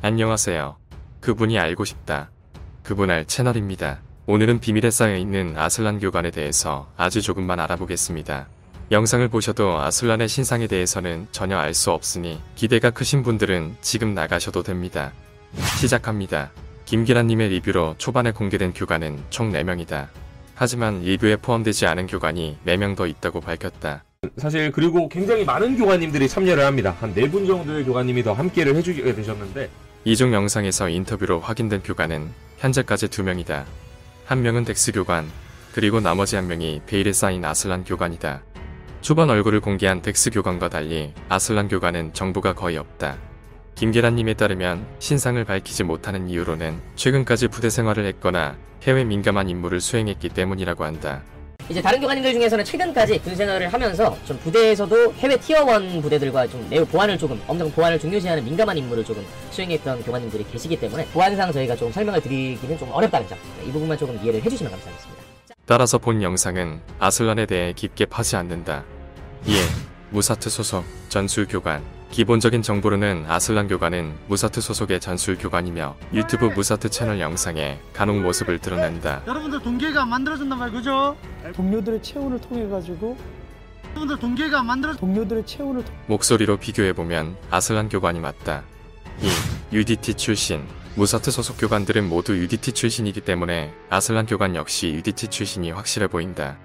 안녕하세요. 그분이 알고 싶다. 그분 알 채널입니다. 오늘은 비밀에 쌓여있는 아슬란 교관에 대해서 아주 조금만 알아보겠습니다. 영상을 보셔도 아슬란의 신상에 대해서는 전혀 알 수 없으니 기대가 크신 분들은 지금 나가셔도 됩니다. 시작합니다. 김기란님의 리뷰로 초반에 공개된 교관은 총 4명이다. 하지만 리뷰에 포함되지 않은 교관이 4명 더 있다고 밝혔다. 사실 그리고 굉장히 많은 교관님들이 참여를 합니다. 한네분 정도의 교관님이 더 함께를 해주게 되셨는데 이중 영상에서 인터뷰로 확인된 교관은 현재까지 2명이다. 한 명은 덱스 교관, 그리고 나머지 한 명이 베일에 쌓인 아슬란 교관이다. 초반 얼굴을 공개한 덱스 교관과 달리 아슬란 교관은 정보가 거의 없다. 김계란님에 따르면 신상을 밝히지 못하는 이유로는 최근까지 부대 생활을 했거나 해외 민감한 임무를 수행했기 때문이라고 한다. 이제 다른 교관님들 중에서는 최근까지 군 생활을 하면서 좀 부대에서도 해외 tier 1 부대들과 좀 매우 보안을 조금 엄청 보안을 중요시하는 민감한 임무를 조금 수행했던 교관님들이 계시기 때문에 보안상 저희가 좀 설명을 드리기는 좀 어렵다는 점. 이 부분만 조금 이해를 해주시면 감사하겠습니다. 따라서 본 영상은 아슬란에 대해 깊게 파지 않는다. 이에 무사트 소속 전술 교관 기본적인 정보로는 아슬란 교관은 무사트 소속의 전술 교관이며 유튜브 무사트 채널 영상에 간혹 모습을 드러낸다. 여러분들 동기가 만들어준단 말 그죠? 동료들의 체온을 통해 가지고 여러분들 동기가 만들어 동료들의 체온을 통- 목소리로 비교해 보면 아슬란 교관이 맞다. 2. UDT 출신 무사트 소속 교관들은 모두 UDT 출신이기 때문에 아슬란 교관 역시 UDT 출신이 확실해 보인다.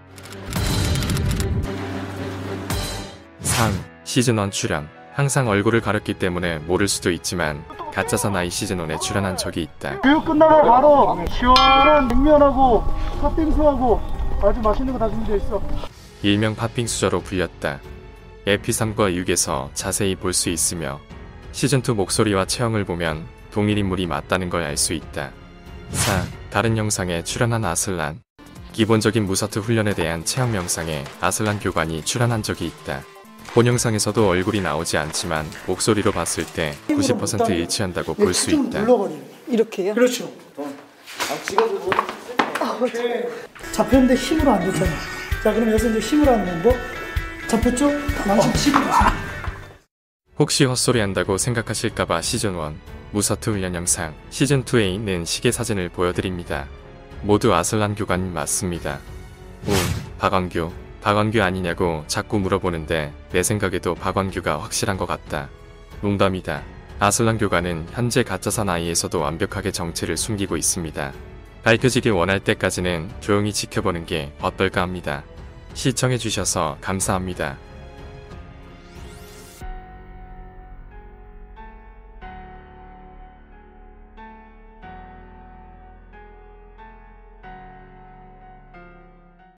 3. 시즌1 출연 항상 얼굴을 가렸기 때문에 모를 수도 있지만 가짜 사나이 시즌1에 출연한 적이 있다. 교육 끝나고 바로 시원한 냉면하고 팥빙수하고 아주 맛있는 거 다 준비돼 있어 일명 팥빙 수저로 불렸다. 에피3과 6에서 자세히 볼 수 있으며 시즌2 목소리와 체형을 보면 동일 인물이 맞다는 걸 알 수 있다. 4. 다른 영상에 출연한 아슬란 기본적인 무사트 훈련에 대한 체험 영상에 아슬란 교관이 출연한 적이 있다. 본 영상에서도 얼굴이 나오지 않지만 목소리로 봤을 때 90% 일치한다고 볼 수 있다. 이렇게요? 그렇죠 잡혔는데 힘으로 안 됐잖아 자 그럼 여기서 이제 힘으로 하는 멤버 잡혔죠? 망치 치고 혹시 헛소리 한다고 생각하실까봐 시즌1 무사트 훈련 영상 시즌2에 있는 시계 사진을 보여드립니다. 모두 아슬란 교관님 맞습니다. 우, 박광규, 박광규 아니냐고 자꾸 물어보는데 내 생각에도 박광규가 확실한 것 같다. 농담이다. 아슬란 교관은 현재 가짜 사나이에서도 완벽하게 정체를 숨기고 있습니다. 밝혀지길 원할 때까지는 조용히 지켜보는 게 어떨까 합니다. 시청해주셔서 감사합니다.